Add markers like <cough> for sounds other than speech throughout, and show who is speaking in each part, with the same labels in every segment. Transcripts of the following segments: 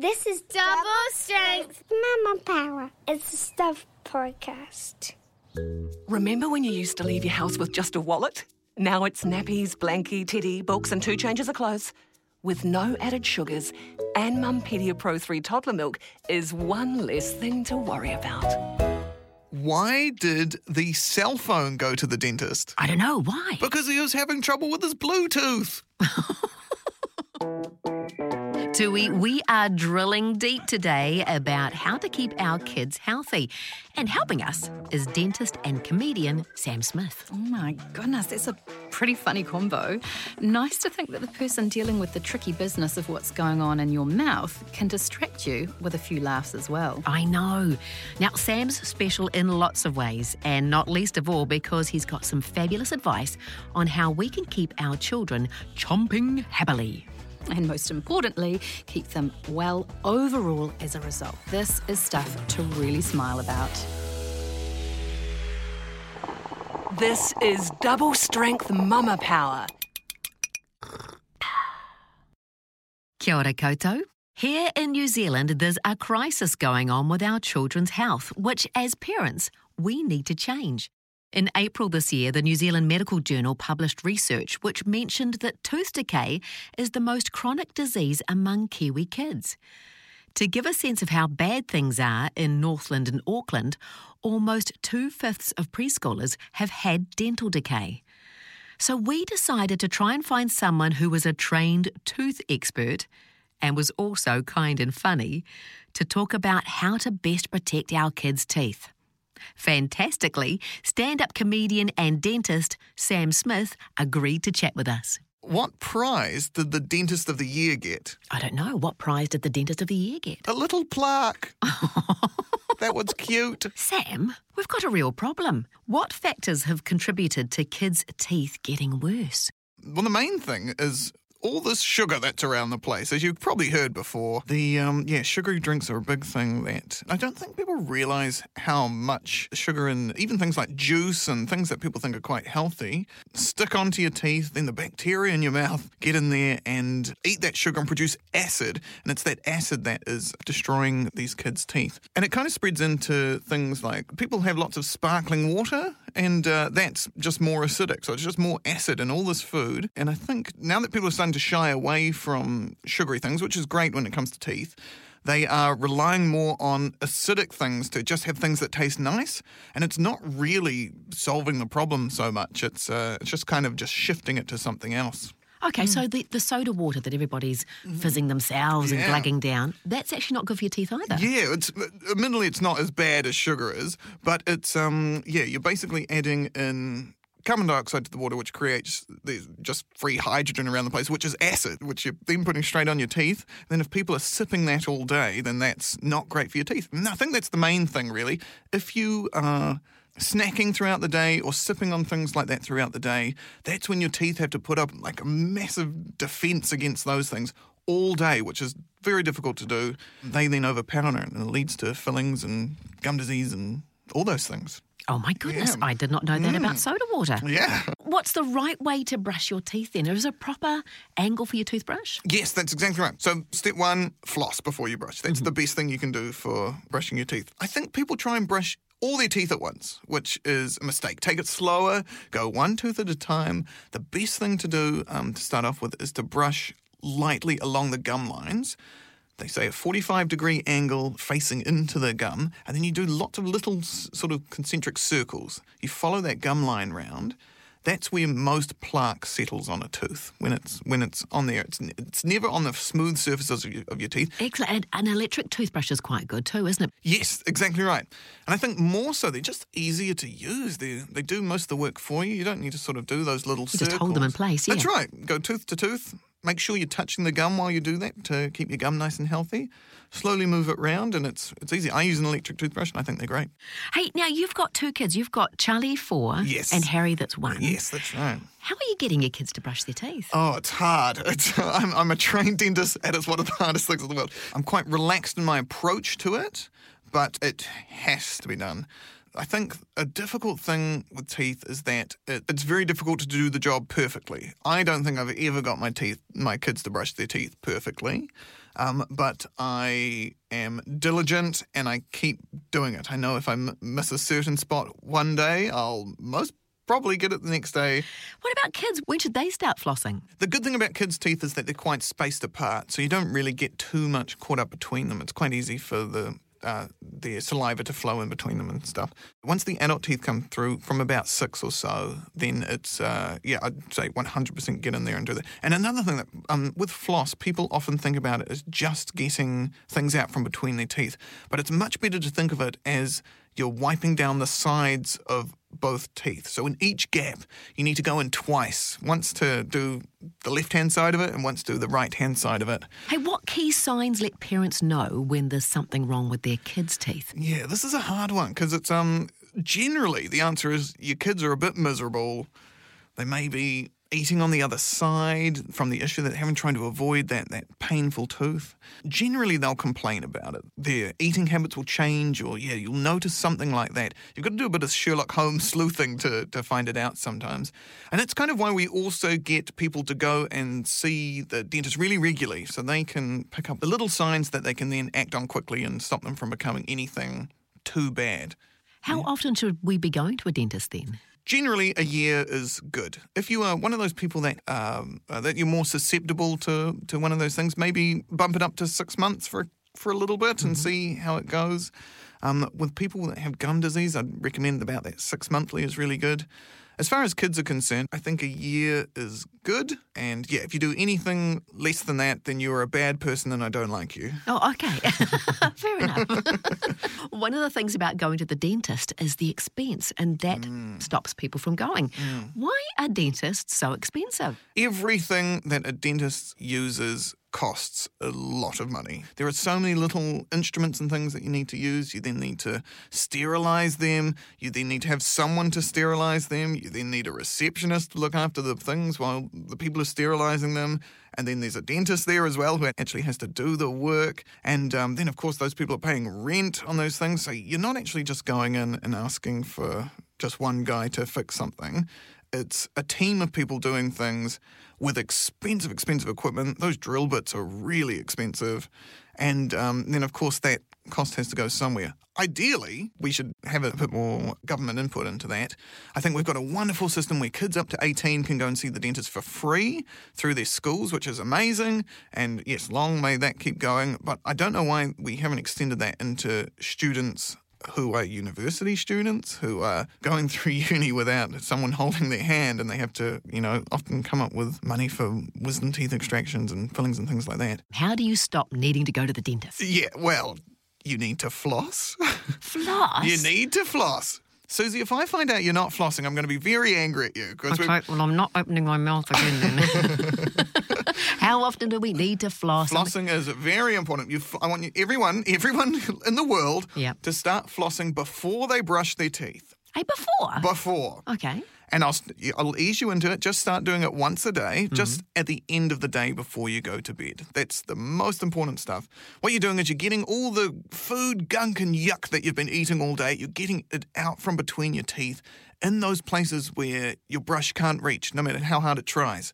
Speaker 1: This is
Speaker 2: Double Strength
Speaker 1: Mama Power. It's a Stuff podcast.
Speaker 3: Remember when you used to leave your house with just a wallet? Now it's nappies, blankie, teddy, books, and two changes of clothes. With no added sugars, Anmumpedia Pro 3 toddler milk is one less thing to worry about.
Speaker 4: Why did the cell phone go to the dentist?
Speaker 5: I don't know why.
Speaker 4: Because he was having trouble with his Bluetooth. <laughs>
Speaker 5: Tui, we are drilling deep today about how to keep our kids healthy. And helping us is dentist and comedian Sam Smith.
Speaker 6: Oh my goodness, that's a pretty funny combo. Nice to think that the person dealing with the tricky business of what's going on in your mouth can distract you with a few laughs as well.
Speaker 5: I know. Now, Sam's special in lots of ways, and not least of all because he's got some fabulous advice on how we can keep our children chomping happily.
Speaker 6: And most importantly, keep them well overall as a result. This is stuff to really smile about.
Speaker 3: This is double strength mama power.
Speaker 5: Kia ora koutou. Here in New Zealand, there's a crisis going on with our children's health, which, as parents, we need to change. In April this year, the New Zealand Medical Journal published research which mentioned that tooth decay is the most chronic disease among Kiwi kids. To give a sense of how bad things are in Northland and Auckland, almost two fifths of preschoolers have had dental decay. So we decided to try and find someone who was a trained tooth expert and was also kind and funny to talk about how to best protect our kids' teeth. Fantastically, stand up comedian and dentist Sam Smith agreed to chat with us.
Speaker 4: What prize did the dentist of the year get?
Speaker 5: I don't know, what prize did the dentist of the year get?
Speaker 4: A little plaque. <laughs> that one's cute.
Speaker 5: Sam, we've got a real problem. What factors have contributed to kids' teeth getting worse?
Speaker 4: Well, the main thing is all this sugar that's around the place, as you've probably heard before, the um, yeah, sugary drinks are a big thing that I don't think people realise how much sugar in even things like juice and things that people think are quite healthy stick onto your teeth. Then the bacteria in your mouth get in there and eat that sugar and produce acid, and it's that acid that is destroying these kids' teeth. And it kind of spreads into things like people have lots of sparkling water, and uh, that's just more acidic. So it's just more acid in all this food. And I think now that people are starting to shy away from sugary things, which is great when it comes to teeth, they are relying more on acidic things to just have things that taste nice, and it's not really solving the problem so much. It's uh, it's just kind of just shifting it to something else.
Speaker 5: Okay, so the, the soda water that everybody's fizzing themselves and
Speaker 4: Yeah.
Speaker 5: glugging down, that's actually not good for your teeth either.
Speaker 4: Yeah, it's admittedly it's not as bad as sugar is, but it's um yeah, you're basically adding in carbon dioxide to the water, which creates there's just free hydrogen around the place, which is acid, which you're then putting straight on your teeth. Then if people are sipping that all day, then that's not great for your teeth. And I think that's the main thing, really. If you are snacking throughout the day or sipping on things like that throughout the day, that's when your teeth have to put up like a massive defense against those things all day, which is very difficult to do. They then overpower it and it leads to fillings and gum disease and all those things.
Speaker 5: Oh my goodness,
Speaker 4: Yeah.
Speaker 5: I did not know that about mm. soda water.
Speaker 4: Yeah.
Speaker 5: What's the right way to brush your teeth then? Is there a proper angle for your toothbrush?
Speaker 4: Yes, that's exactly right. So, step one, floss before you brush. That's mm-hmm. the best thing you can do for brushing your teeth. I think people try and brush all their teeth at once, which is a mistake. Take it slower, go one tooth at a time. The best thing to do um, to start off with is to brush lightly along the gum lines. They say a 45 degree angle facing into the gum, and then you do lots of little sort of concentric circles. You follow that gum line round. That's where most plaque settles on a tooth when it's when it's on there. It's it's never on the smooth surfaces of your, of your teeth.
Speaker 5: Excellent. And an electric toothbrush is quite good too, isn't it?
Speaker 4: Yes, exactly right. And I think more so, they're just easier to use. They they do most of the work for you. You don't need to sort of do those little
Speaker 5: You just hold them in
Speaker 4: circles.
Speaker 5: place,
Speaker 4: That's
Speaker 5: yeah.
Speaker 4: right. Go tooth to tooth. Make sure you're touching the gum while you do that to keep your gum nice and healthy. Slowly move it round, and it's it's easy. I use an electric toothbrush, and I think they're great.
Speaker 5: Hey, now you've got two kids. You've got Charlie, four,
Speaker 4: Yes.
Speaker 5: and Harry, that's one.
Speaker 4: Yes, that's right.
Speaker 5: How are you getting your kids to brush their teeth?
Speaker 4: Oh, it's hard. <laughs> It's, I'm, I'm a trained dentist, and it's one of the <laughs> hardest things in the world. I'm quite relaxed in my approach to it, but it has to be done. I think a difficult thing with teeth is that it, it's very difficult to do the job perfectly. I don't think I've ever got my teeth, my kids to brush their teeth perfectly. Um, but I am diligent and I keep doing it. I know if I m- miss a certain spot one day, I'll most probably get it the next day.
Speaker 5: What about kids? When should they start flossing?
Speaker 4: The good thing about kids' teeth is that they're quite spaced apart, so you don't really get too much caught up between them. It's quite easy for the uh, their saliva to flow in between them and stuff. Once the adult teeth come through from about six or so, then it's, uh, yeah, I'd say 100% get in there and do that. And another thing that, um, with floss, people often think about it as just getting things out from between their teeth. But it's much better to think of it as you're wiping down the sides of both teeth. So in each gap, you need to go in twice once to do the left hand side of it and once to do the right hand side of it.
Speaker 5: Hey, what key signs let parents know when there's something wrong with their kids' teeth?
Speaker 4: Yeah, this is a hard one because it's um generally the answer is your kids are a bit miserable. They may be eating on the other side from the issue that having trying to avoid that that painful tooth. Generally they'll complain about it. Their eating habits will change or yeah, you'll notice something like that. You've got to do a bit of Sherlock Holmes <laughs> sleuthing to, to find it out sometimes. And that's kind of why we also get people to go and see the dentist really regularly so they can pick up the little signs that they can then act on quickly and stop them from becoming anything too bad.
Speaker 5: How often should we be going to a dentist then?
Speaker 4: Generally, a year is good. If you are one of those people that um, uh, that you're more susceptible to, to one of those things, maybe bump it up to six months for for a little bit and see how it goes. Um, with people that have gum disease, I'd recommend about that six monthly is really good. As far as kids are concerned, I think a year is good. And yeah, if you do anything less than that, then you're a bad person and I don't like you.
Speaker 5: Oh, okay. <laughs> Fair enough. <laughs> One of the things about going to the dentist is the expense, and that mm. stops people from going. Mm. Why are dentists so expensive?
Speaker 4: Everything that a dentist uses costs a lot of money. There are so many little instruments and things that you need to use. You then need to sterilize them. You then need to have someone to sterilize them. You then need a receptionist to look after the things while the people are sterilizing them. And then there's a dentist there as well who actually has to do the work. And um, then, of course, those people are paying rent on those things. So you're not actually just going in and asking for just one guy to fix something. It's a team of people doing things with expensive, expensive equipment. Those drill bits are really expensive. And um, then, of course, that cost has to go somewhere. Ideally, we should have a bit more government input into that. I think we've got a wonderful system where kids up to 18 can go and see the dentist for free through their schools, which is amazing. And yes, long may that keep going. But I don't know why we haven't extended that into students who are university students who are going <laughs> through uni without someone holding their hand and they have to, you know, often come up with money for wisdom teeth extractions and fillings and things like that.
Speaker 5: How do you stop needing to go to the dentist?
Speaker 4: Yeah, well, you need to floss. <laughs>
Speaker 5: Floss?
Speaker 4: you need to floss. Suzy, if I find out you're not flossing, I'm going to be very angry at you. 'cause we're-
Speaker 5: Okay, well, I'm not opening my mouth again then. <laughs> How often do we need to floss?
Speaker 4: Flossing is very important. You, I want you, everyone, everyone in the world,
Speaker 5: Yep.
Speaker 4: to start flossing before they brush their teeth.
Speaker 5: Hey, before?
Speaker 4: Before.
Speaker 5: okay.
Speaker 4: And I'll, I'll ease you into it. Just start doing it once a day, mm-hmm. just at the end of the day before you go to bed. That's the most important stuff. What you're doing is you're getting all the food, gunk, and yuck that you've been eating all day, you're getting it out from between your teeth in those places where your brush can't reach, no matter how hard it tries.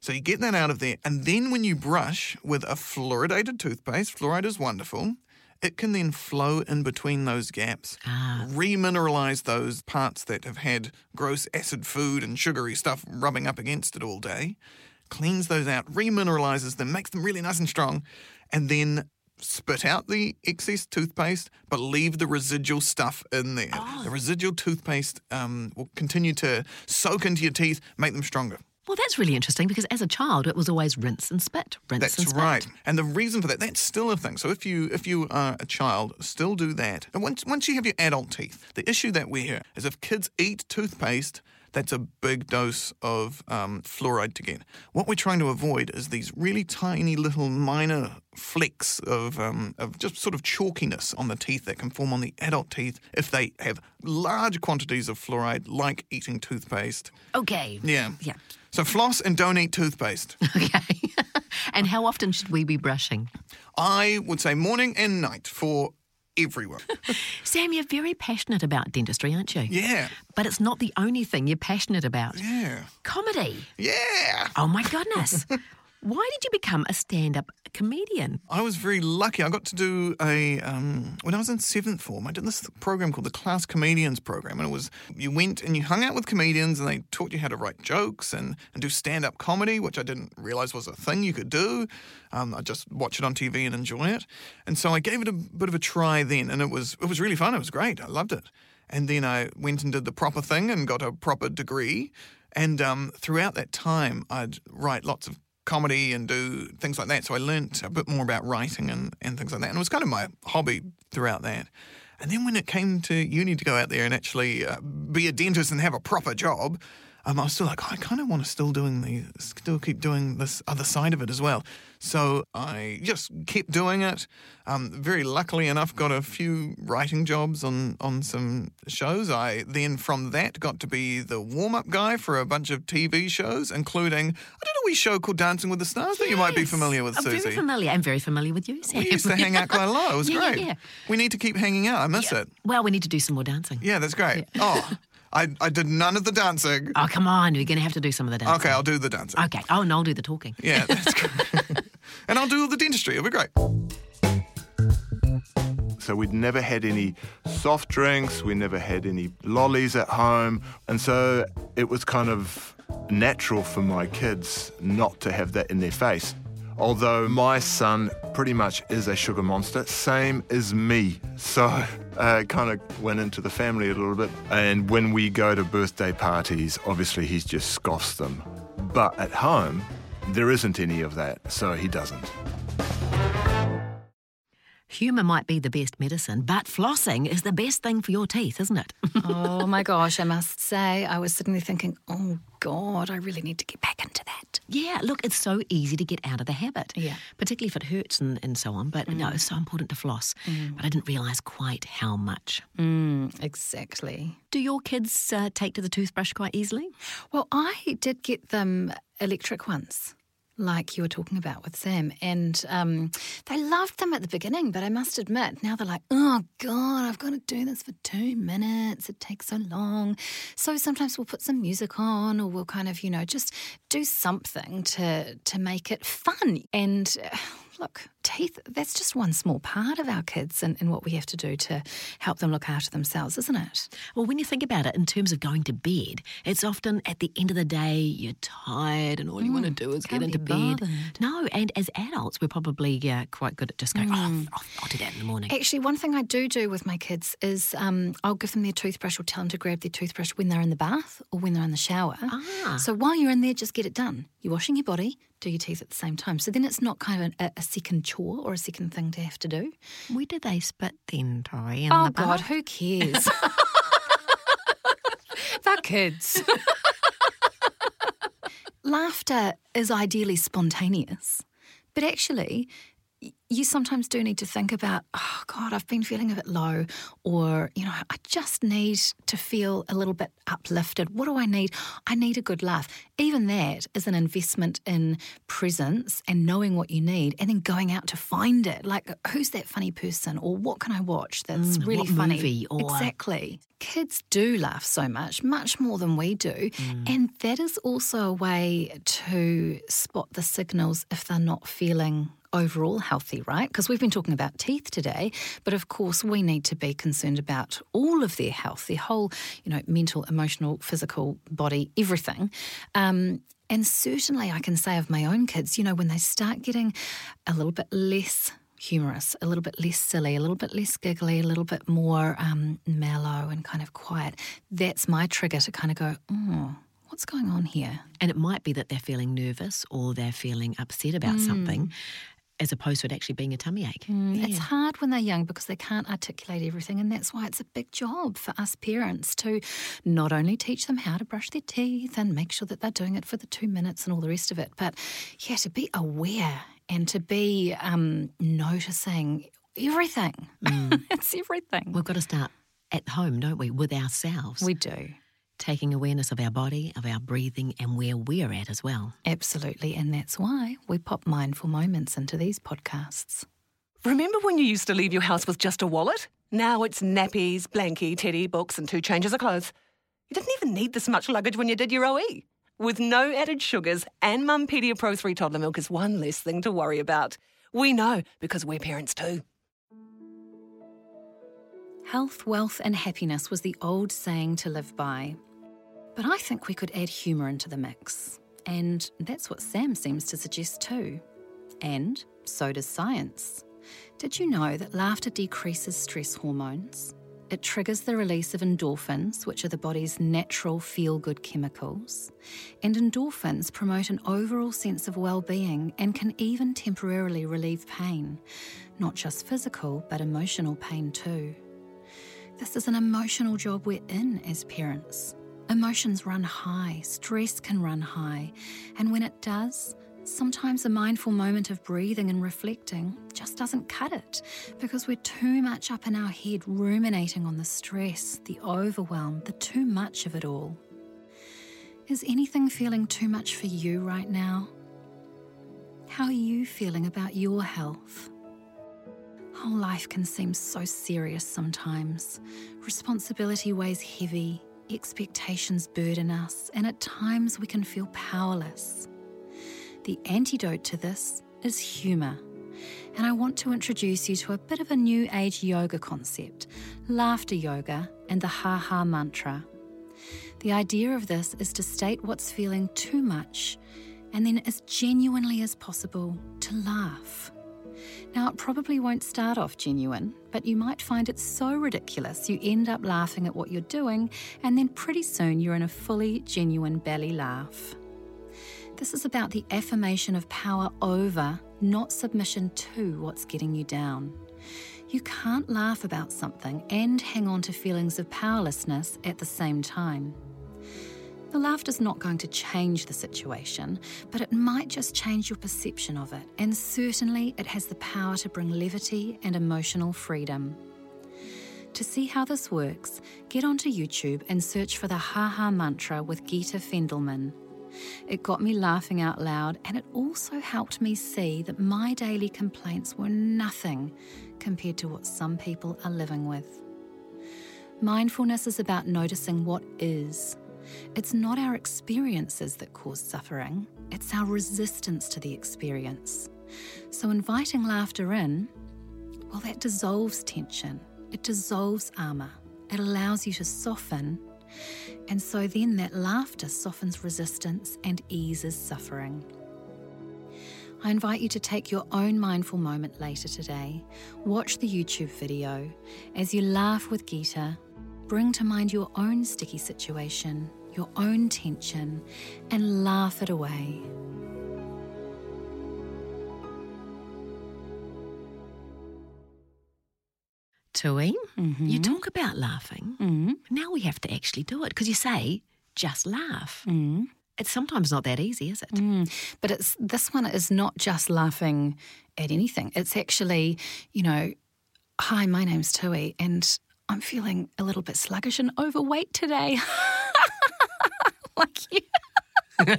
Speaker 4: So you get that out of there. And then when you brush with a fluoridated toothpaste, fluoride is wonderful. It can then flow in between those gaps, remineralize those parts that have had gross acid food and sugary stuff rubbing up against it all day, cleans those out, remineralizes them, makes them really nice and strong, and then spit out the excess toothpaste, but leave the residual stuff in there. The residual toothpaste um, will continue to soak into your teeth, make them stronger.
Speaker 5: Well, that's really interesting because as a child, it was always rinse and spit, rinse
Speaker 4: That's
Speaker 5: and spit.
Speaker 4: right. And the reason for that, that's still a thing. So if you if you are a child, still do that. And once once you have your adult teeth, the issue that we hear is if kids eat toothpaste, that's a big dose of um, fluoride to get. What we're trying to avoid is these really tiny little minor flecks of um, of just sort of chalkiness on the teeth that can form on the adult teeth if they have large quantities of fluoride, like eating toothpaste.
Speaker 5: Okay.
Speaker 4: Yeah.
Speaker 5: Yeah.
Speaker 4: So floss and don't eat toothpaste. <laughs>
Speaker 5: Okay. <laughs> and how often should we be brushing?
Speaker 4: I would say morning and night for everyone. <laughs>
Speaker 5: Sam, you're very passionate about dentistry, aren't you?
Speaker 4: Yeah.
Speaker 5: But it's not the only thing you're passionate about.
Speaker 4: Yeah.
Speaker 5: Comedy.
Speaker 4: Yeah.
Speaker 5: Oh my goodness. Why did you become a stand up comedian?
Speaker 4: I was very lucky. I got to do a um, when I was in seventh form. I did this program called the Class Comedians Program, and it was you went and you hung out with comedians, and they taught you how to write jokes and, and do stand up comedy, which I didn't realize was a thing you could do. Um, I just watch it on TV and enjoy it, and so I gave it a bit of a try then, and it was it was really fun. It was great. I loved it. And then I went and did the proper thing and got a proper degree. And um, throughout that time, I'd write lots of comedy and do things like that. So I learnt a bit more about writing and, and things like that. And it was kind of my hobby throughout that. And then when it came to uni to go out there and actually uh, be a dentist and have a proper job, um, I was still like, oh, I kind of want to still doing the still keep doing this other side of it as well. So I just kept doing it. Um, very luckily enough, got a few writing jobs on on some shows. I then from that got to be the warm up guy for a bunch of TV shows, including I don't know, a wee show called Dancing with the Stars that you might be familiar with,
Speaker 5: I'm
Speaker 4: Suzy.
Speaker 5: very familiar. I'm very familiar with you, Sam.
Speaker 4: we used to hang out quite a lot. It was <laughs>
Speaker 5: Yeah, yeah,
Speaker 4: great.
Speaker 5: yeah.
Speaker 4: We need to keep hanging out. I miss it.
Speaker 5: Well, we need to do some more dancing.
Speaker 4: Yeah, that's great. Oh, I, I did none of the dancing.
Speaker 5: Oh, come on. We're going to have to do some of the dancing.
Speaker 4: Okay, I'll do the dancing.
Speaker 5: Okay. Oh, and I'll do the talking.
Speaker 4: Yeah, that's <laughs> great. And I'll do all the dentistry. It'll be great.
Speaker 2: So we'd never had any soft drinks, we never had any lollies at home. And so it was kind of natural for my kids not to have that in their face. Although my son pretty much is a sugar monster, same as me. So uh, kind of went into the family a little bit. And when we go to birthday parties, obviously he just scoffs them. But at home, there isn't any of that, so he doesn't.
Speaker 5: Humour might be the best medicine, but flossing is the best thing for your teeth, isn't it? <laughs>
Speaker 6: oh my gosh, I must say, I was sitting there thinking, oh God, I really need to get back into that.
Speaker 5: yeah, look, it's so easy to get out of the habit.
Speaker 6: Yeah.
Speaker 5: Particularly if it hurts and, and so on. But no, it's so important to floss. But I didn't realise quite how much.
Speaker 6: Mm, exactly.
Speaker 5: Do your kids uh, take to the toothbrush quite easily?
Speaker 6: Well, I did get them electric ones. Like you were talking about with Sam, and um, they loved them at the beginning, but I must admit, now they're like, oh God, I've got to do this for two minutes. It takes so long. So sometimes we'll put some music on, or we'll kind of, you know, just do something to to make it fun. And uh, look, teeth, that's just one small part of our kids and, and what we have to do to help them look after themselves, isn't it?
Speaker 5: Well, when you think about it in terms of going to bed, it's often at the end of the day, you're tired and all you want to do is get into
Speaker 6: be
Speaker 5: bed.
Speaker 6: bothered.
Speaker 5: No, and as adults, we're probably uh, quite good at just going, oh, I'll, I'll do that in the morning.
Speaker 6: Actually, one thing I do do with my kids is um, I'll give them their toothbrush or tell them to grab their toothbrush when they're in the bath or when they're in the shower.
Speaker 5: Ah.
Speaker 6: So while you're in there, just get it done. You're washing your body, do your teeth at the same time. So then it's not kind of a, a second chore or a second thing to have to do.
Speaker 5: Where do they spit then, Tui? In
Speaker 6: oh,
Speaker 5: the
Speaker 6: God, who cares? <laughs> <laughs> They're kids. <laughs> Laughter is ideally spontaneous, but actually, you sometimes do need to think about, oh God, I've been feeling a bit low, or, you know, I just need to feel a little bit uplifted. What do I need? I need a good laugh. Even that is an investment in presence and knowing what you need and then going out to find it. Like, who's that funny person, or what can I watch that's
Speaker 5: Mm,
Speaker 6: really funny?
Speaker 5: movie, or-
Speaker 6: Exactly. Kids do laugh so much, much more than we do. And that is also a way to spot the signals if they're not feeling overall healthy, right? Because we've been talking about teeth today, but of course we need to be concerned about all of their health, their whole, you know, mental, emotional, physical, body, everything. Um, and certainly I can say of my own kids, you know, when they start getting a little bit less humorous, a little bit less silly, a little bit less giggly, a little bit more um, mellow and kind of quiet, that's my trigger to kind of go, oh, what's going on here?
Speaker 5: And it might be that they're feeling nervous or they're feeling upset about something, as opposed to it actually being a tummy ache.
Speaker 6: It's hard when they're young because they can't articulate everything, and that's why it's a big job for us parents to not only teach them how to brush their teeth and make sure that they're doing it for the two minutes and all the rest of it, but yeah, to be aware and to be um, noticing everything. <laughs> it's everything.
Speaker 5: We've got to start at home, don't we, with ourselves,
Speaker 6: We do.
Speaker 5: Taking awareness of our body, of our breathing, and where we're at as well.
Speaker 6: Absolutely. And that's why we pop mindful moments into these podcasts.
Speaker 3: Remember when you used to leave your house with just a wallet? Now it's nappies, blankie, teddy, books, and two changes of clothes. You didn't even need this much luggage when you did your OE. With no added sugars Anmumpedia Pro 3 toddler milk is one less thing to worry about. We know because we're parents too.
Speaker 6: Health, wealth, and happiness was the old saying to live by. But I think we could add humour into the mix. And that's what Sam seems to suggest too. And so does science. Did you know that laughter decreases stress hormones? It triggers the release of endorphins, which are the body's natural feel good chemicals. And endorphins promote an overall sense of well being and can even temporarily relieve pain. Not just physical, but emotional pain too. This is an emotional job we're in as parents. Emotions run high, stress can run high, and when it does, sometimes a mindful moment of breathing and reflecting just doesn't cut it because we're too much up in our head ruminating on the stress, the overwhelm, the too much of it all. Is anything feeling too much for you right now? How are you feeling about your health? Whole life can seem so serious sometimes. Responsibility weighs heavy, expectations burden us, and at times we can feel powerless. The antidote to this is humour. And I want to introduce you to a bit of a new age yoga concept laughter yoga and the ha ha mantra. The idea of this is to state what's feeling too much and then, as genuinely as possible, to laugh. Now, it probably won't start off genuine, but you might find it so ridiculous you end up laughing at what you're doing, and then pretty soon you're in a fully genuine belly laugh. This is about the affirmation of power over, not submission to what's getting you down. You can't laugh about something and hang on to feelings of powerlessness at the same time. The laughter's not going to change the situation, but it might just change your perception of it, and certainly it has the power to bring levity and emotional freedom. To see how this works, get onto YouTube and search for the Ha Ha Mantra with Geeta Fendelman. It got me laughing out loud, and it also helped me see that my daily complaints were nothing compared to what some people are living with. Mindfulness is about noticing what is it's not our experiences that cause suffering, it's our resistance to the experience. So, inviting laughter in, well, that dissolves tension, it dissolves armour, it allows you to soften. And so then that laughter softens resistance and eases suffering. I invite you to take your own mindful moment later today. Watch the YouTube video. As you laugh with Gita, bring to mind your own sticky situation your own tension and laugh it away.
Speaker 5: Tui,
Speaker 6: Mm-hmm.
Speaker 5: you talk about laughing. Now we have to actually do it because you say just laugh. It's sometimes not that easy, is it?
Speaker 6: Mm. But it's this one is not just laughing at anything. It's actually, you know, hi, my name's Tui, and I'm feeling a little bit sluggish and overweight today. <laughs> <laughs> like you. <laughs>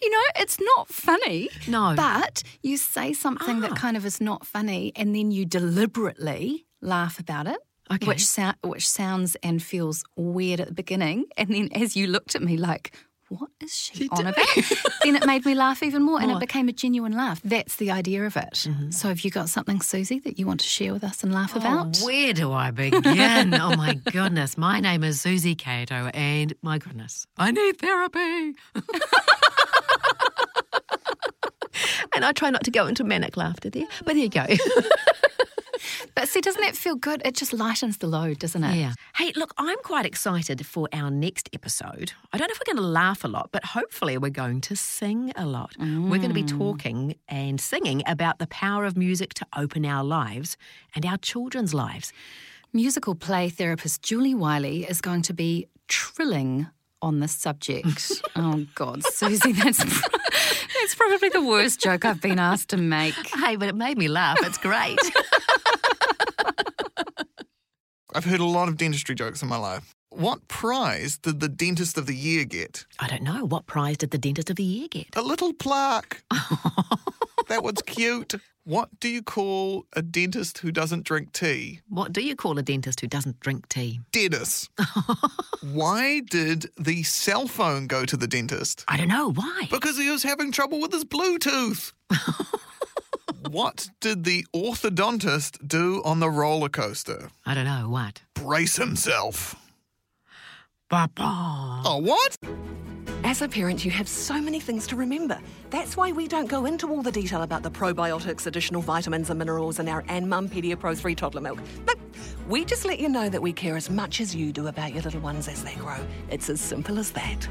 Speaker 6: you know, it's not funny.
Speaker 5: No.
Speaker 6: But you say something that
Speaker 5: Ah.
Speaker 6: kind of is not funny and then you deliberately laugh about it.
Speaker 5: Okay.
Speaker 6: Which, sou- which sounds and feels weird at the beginning. And then as you looked at me like, what is she on about? <laughs> then it made me laugh even more and it became a genuine laugh. That's the idea of it.
Speaker 5: Mm-hmm.
Speaker 6: So have you got something, Suzy, that you want to share with us and laugh about?
Speaker 5: Oh, where do I begin? oh my goodness. My name is Suzy Cato, and my goodness, I need therapy. <laughs> <laughs> and I try not to go into manic laughter there, but there you go.
Speaker 6: But see, doesn't that feel good? It just lightens the load, doesn't it?
Speaker 5: Yeah. Hey, look, I'm quite excited for our next episode. I don't know if we're going to laugh a lot, but hopefully we're going to sing a lot. We're going to be mm. talking and singing about the power of music to open our lives and our children's lives.
Speaker 6: Musical play therapist Julie Wiley is going to be trilling on this subject. <laughs> oh God, Suzy, that's <laughs> that's probably the worst joke I've been asked to make.
Speaker 5: Hey, but it made me laugh. It's great. <laughs>
Speaker 4: I've heard a lot of dentistry jokes in my life. What prize did the dentist of the year get?
Speaker 5: I don't know. What prize did the dentist of the year get?
Speaker 4: A little plaque. <laughs> That was cute. What do you call a dentist who doesn't drink tea?
Speaker 5: What do you call a dentist who doesn't drink tea?
Speaker 4: Dennis. <laughs> Why did the cell phone go to the dentist?
Speaker 5: I don't know. Why?
Speaker 4: Because he was having trouble with his Bluetooth. <laughs> what did the orthodontist do on the roller coaster?
Speaker 5: I don't know. What?
Speaker 4: Brace himself.
Speaker 5: Papa.
Speaker 4: Oh, what?
Speaker 3: As a parent, you have so many things to remember. That's why we don't go into all the detail about the probiotics, additional vitamins and minerals in our Anmumpedia Pro 3 toddler milk. But we just let you know that we care as much as you do about your little ones as they grow. It's as simple as that.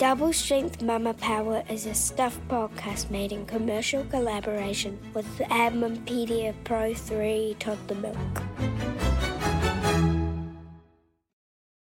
Speaker 1: Double Strength Mama Power is a stuffed podcast made in commercial collaboration with the Anmumpedia Pro 3 Toddler Milk.